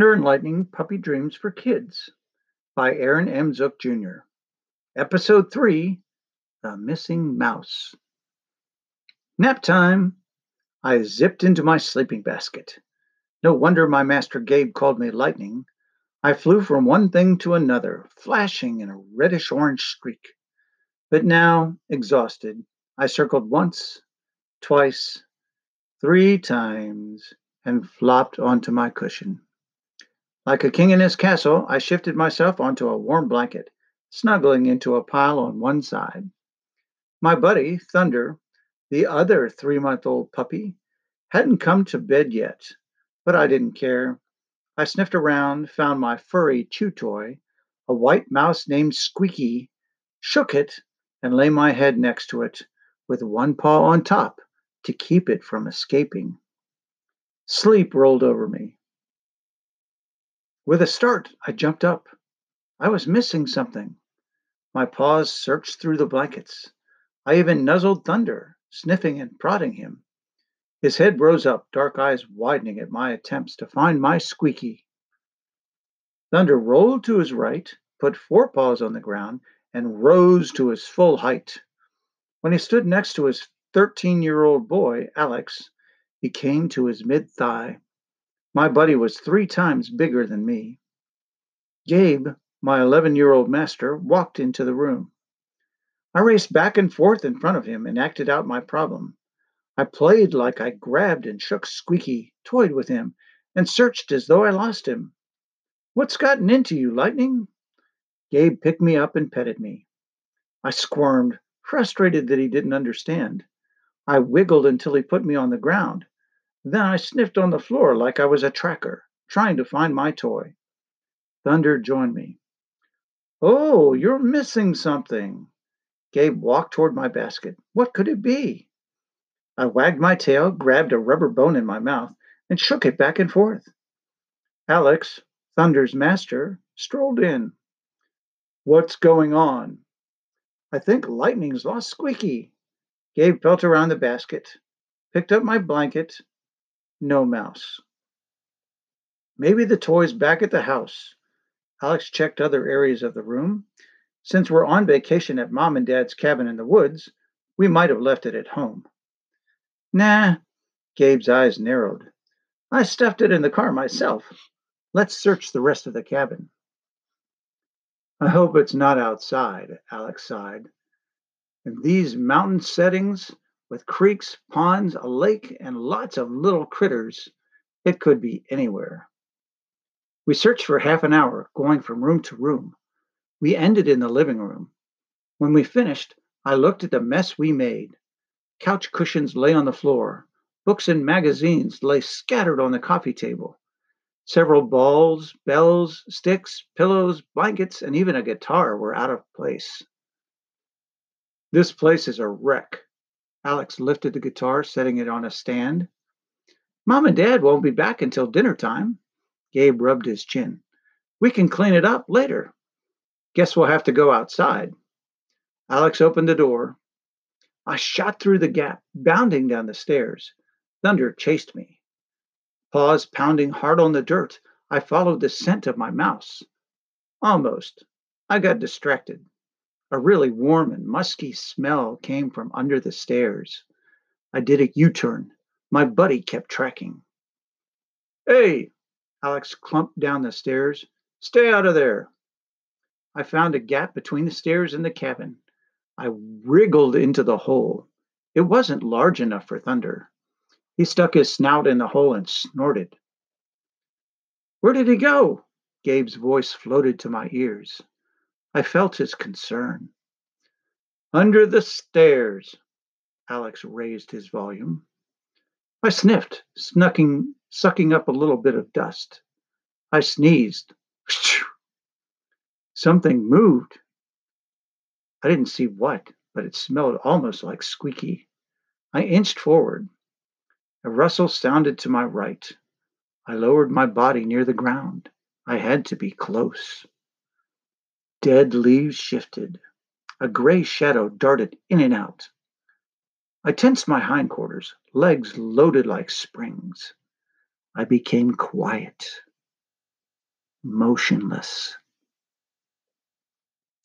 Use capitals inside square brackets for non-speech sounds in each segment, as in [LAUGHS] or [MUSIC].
Thunder and Lightning Puppy Dreams for Kids by Aaron M. Zook Jr. Episode 3 The Missing Mouse. Nap time! I zipped into my sleeping basket. No wonder my master Gabe called me Lightning. I flew from one thing to another, flashing in a reddish orange streak. But now, exhausted, I circled once, twice, three times, and flopped onto my cushion. Like a king in his castle, I shifted myself onto a warm blanket, snuggling into a pile on one side. My buddy, Thunder, the other three month old puppy, hadn't come to bed yet, but I didn't care. I sniffed around, found my furry chew toy, a white mouse named Squeaky, shook it, and lay my head next to it, with one paw on top to keep it from escaping. Sleep rolled over me. With a start, I jumped up. I was missing something. My paws searched through the blankets. I even nuzzled Thunder, sniffing and prodding him. His head rose up, dark eyes widening at my attempts to find my squeaky. Thunder rolled to his right, put four paws on the ground, and rose to his full height. When he stood next to his 13 year old boy, Alex, he came to his mid thigh. My buddy was three times bigger than me. Gabe, my 11 year old master, walked into the room. I raced back and forth in front of him and acted out my problem. I played like I grabbed and shook Squeaky, toyed with him, and searched as though I lost him. What's gotten into you, Lightning? Gabe picked me up and petted me. I squirmed, frustrated that he didn't understand. I wiggled until he put me on the ground. Then I sniffed on the floor like I was a tracker, trying to find my toy. Thunder joined me. Oh, you're missing something. Gabe walked toward my basket. What could it be? I wagged my tail, grabbed a rubber bone in my mouth, and shook it back and forth. Alex, Thunder's master, strolled in. What's going on? I think Lightning's lost Squeaky. Gabe felt around the basket, picked up my blanket, no mouse. Maybe the toy's back at the house. Alex checked other areas of the room. Since we're on vacation at mom and dad's cabin in the woods, we might have left it at home. Nah, Gabe's eyes narrowed. I stuffed it in the car myself. Let's search the rest of the cabin. I hope it's not outside, Alex sighed. In these mountain settings, with creeks, ponds, a lake, and lots of little critters. It could be anywhere. We searched for half an hour, going from room to room. We ended in the living room. When we finished, I looked at the mess we made. Couch cushions lay on the floor. Books and magazines lay scattered on the coffee table. Several balls, bells, sticks, pillows, blankets, and even a guitar were out of place. This place is a wreck, Alex lifted the guitar, setting it on a stand. Mom and Dad won't be back until dinner time. Gabe rubbed his chin. We can clean it up later. Guess we'll have to go outside. Alex opened the door. I shot through the gap, bounding down the stairs. Thunder chased me. Paws pounding hard on the dirt, I followed the scent of my mouse. Almost. I got distracted. A really warm and musky smell came from under the stairs. I did a U turn. My buddy kept tracking. Hey! Alex clumped down the stairs. Stay out of there. I found a gap between the stairs and the cabin. I wriggled into the hole. It wasn't large enough for Thunder. He stuck his snout in the hole and snorted. Where did he go? Gabe's voice floated to my ears. I felt his concern. Under the stairs. Alex raised his volume. I sniffed, snucking, sucking up a little bit of dust. I sneezed. [LAUGHS] Something moved. I didn't see what, but it smelled almost like squeaky. I inched forward. A rustle sounded to my right. I lowered my body near the ground. I had to be close. Dead leaves shifted. A gray shadow darted in and out. I tensed my hindquarters, legs loaded like springs. I became quiet. motionless.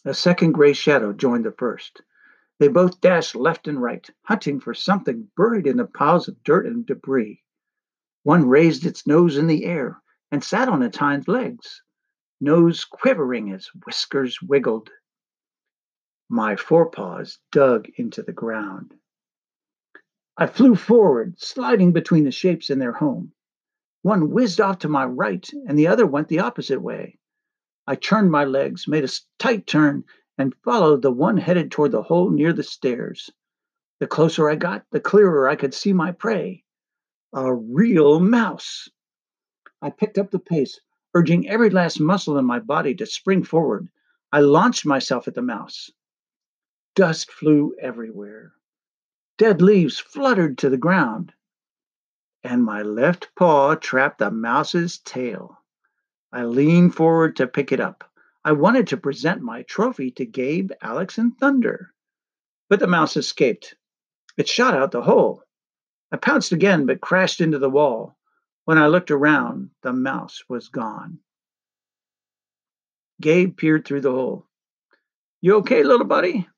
A second gray shadow joined the first. They both dashed left and right, hunting for something buried in the piles of dirt and debris. One raised its nose in the air and sat on its hind legs, nose quivering as whiskers wiggled. My forepaws dug into the ground. I flew forward, sliding between the shapes in their home. One whizzed off to my right, and the other went the opposite way. I turned my legs, made a tight turn, and followed the one headed toward the hole near the stairs. The closer I got, the clearer I could see my prey a real mouse. I picked up the pace, urging every last muscle in my body to spring forward. I launched myself at the mouse. Dust flew everywhere. Dead leaves fluttered to the ground, and my left paw trapped the mouse's tail. I leaned forward to pick it up. I wanted to present my trophy to Gabe, Alex, and Thunder, but the mouse escaped. It shot out the hole. I pounced again, but crashed into the wall. When I looked around, the mouse was gone. Gabe peered through the hole. You okay, little buddy?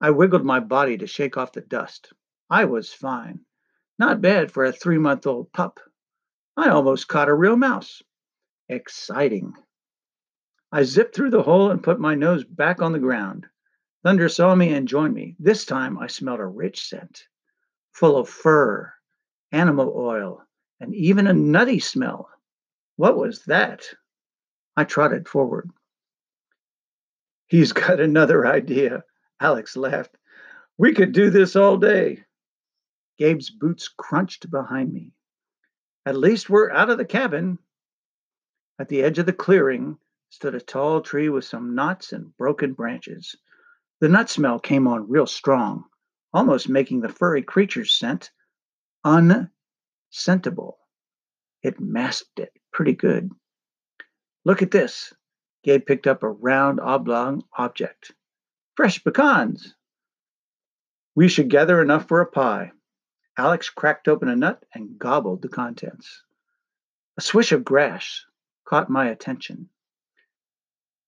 I wiggled my body to shake off the dust. I was fine. Not bad for a three month old pup. I almost caught a real mouse. Exciting. I zipped through the hole and put my nose back on the ground. Thunder saw me and joined me. This time I smelled a rich scent, full of fur, animal oil, and even a nutty smell. What was that? I trotted forward. He's got another idea. Alex laughed. We could do this all day. Gabe's boots crunched behind me. At least we're out of the cabin. At the edge of the clearing stood a tall tree with some knots and broken branches. The nut smell came on real strong, almost making the furry creature's scent unscentable. It masked it pretty good. Look at this. Gabe picked up a round oblong object. Fresh pecans. We should gather enough for a pie. Alex cracked open a nut and gobbled the contents. A swish of grass caught my attention.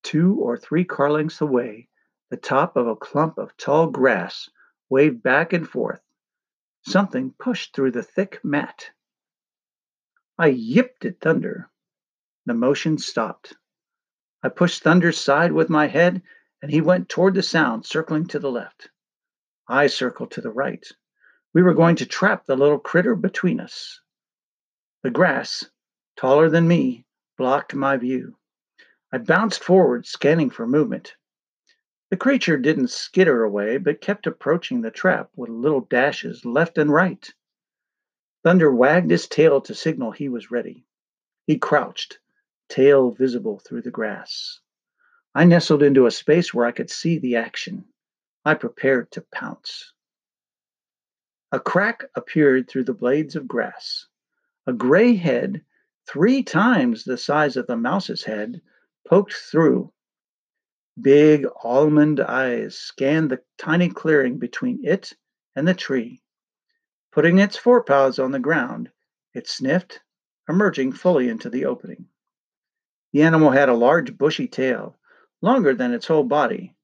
Two or three car lengths away, the top of a clump of tall grass waved back and forth. Something pushed through the thick mat. I yipped at Thunder. The motion stopped. I pushed Thunder's side with my head and he went toward the sound, circling to the left. I circled to the right. We were going to trap the little critter between us. The grass, taller than me, blocked my view. I bounced forward, scanning for movement. The creature didn't skitter away, but kept approaching the trap with little dashes left and right. Thunder wagged his tail to signal he was ready. He crouched, tail visible through the grass. I nestled into a space where I could see the action. I prepared to pounce. A crack appeared through the blades of grass. A gray head, three times the size of the mouse's head, poked through. Big almond eyes scanned the tiny clearing between it and the tree. Putting its forepaws on the ground, it sniffed, emerging fully into the opening. The animal had a large bushy tail longer than its whole body.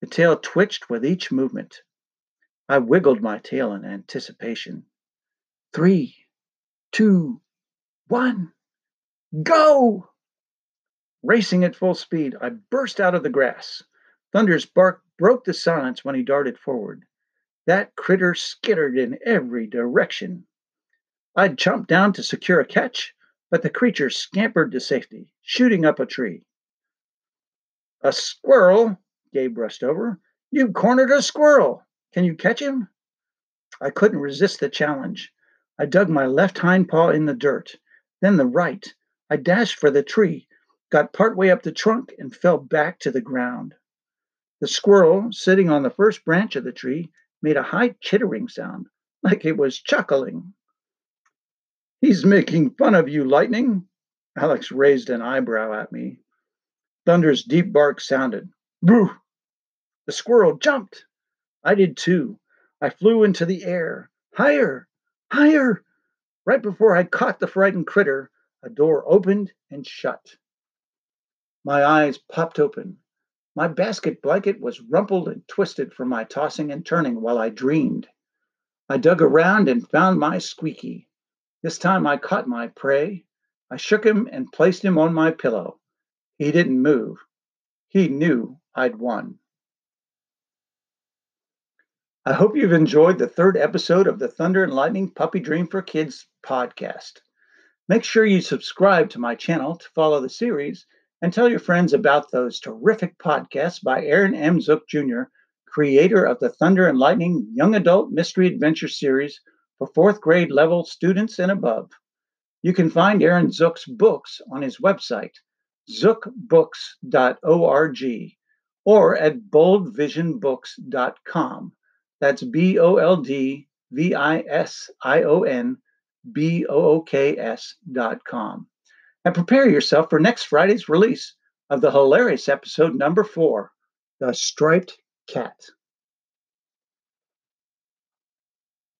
The tail twitched with each movement. I wiggled my tail in anticipation. Three, two, one, go! Racing at full speed, I burst out of the grass. Thunder's bark broke the silence when he darted forward. That critter skittered in every direction. I'd jumped down to secure a catch, but the creature scampered to safety, shooting up a tree. A squirrel? Gabe rushed over. You've cornered a squirrel. Can you catch him? I couldn't resist the challenge. I dug my left hind paw in the dirt, then the right. I dashed for the tree, got partway up the trunk, and fell back to the ground. The squirrel, sitting on the first branch of the tree, made a high chittering sound, like it was chuckling. He's making fun of you, Lightning. Alex raised an eyebrow at me. Thunder's deep bark sounded. Boo! The squirrel jumped. I did too. I flew into the air. Higher! Higher! Right before I caught the frightened critter, a door opened and shut. My eyes popped open. My basket blanket was rumpled and twisted from my tossing and turning while I dreamed. I dug around and found my squeaky. This time I caught my prey. I shook him and placed him on my pillow. He didn't move. He knew I'd won. I hope you've enjoyed the third episode of the Thunder and Lightning Puppy Dream for Kids podcast. Make sure you subscribe to my channel to follow the series and tell your friends about those terrific podcasts by Aaron M. Zook Jr., creator of the Thunder and Lightning Young Adult Mystery Adventure series for fourth grade level students and above. You can find Aaron Zook's books on his website, zookbooks.org, or at boldvisionbooks.com. That's B O L D V I S I O N B O O K S dot com. And prepare yourself for next Friday's release of the hilarious episode number four The Striped Cat.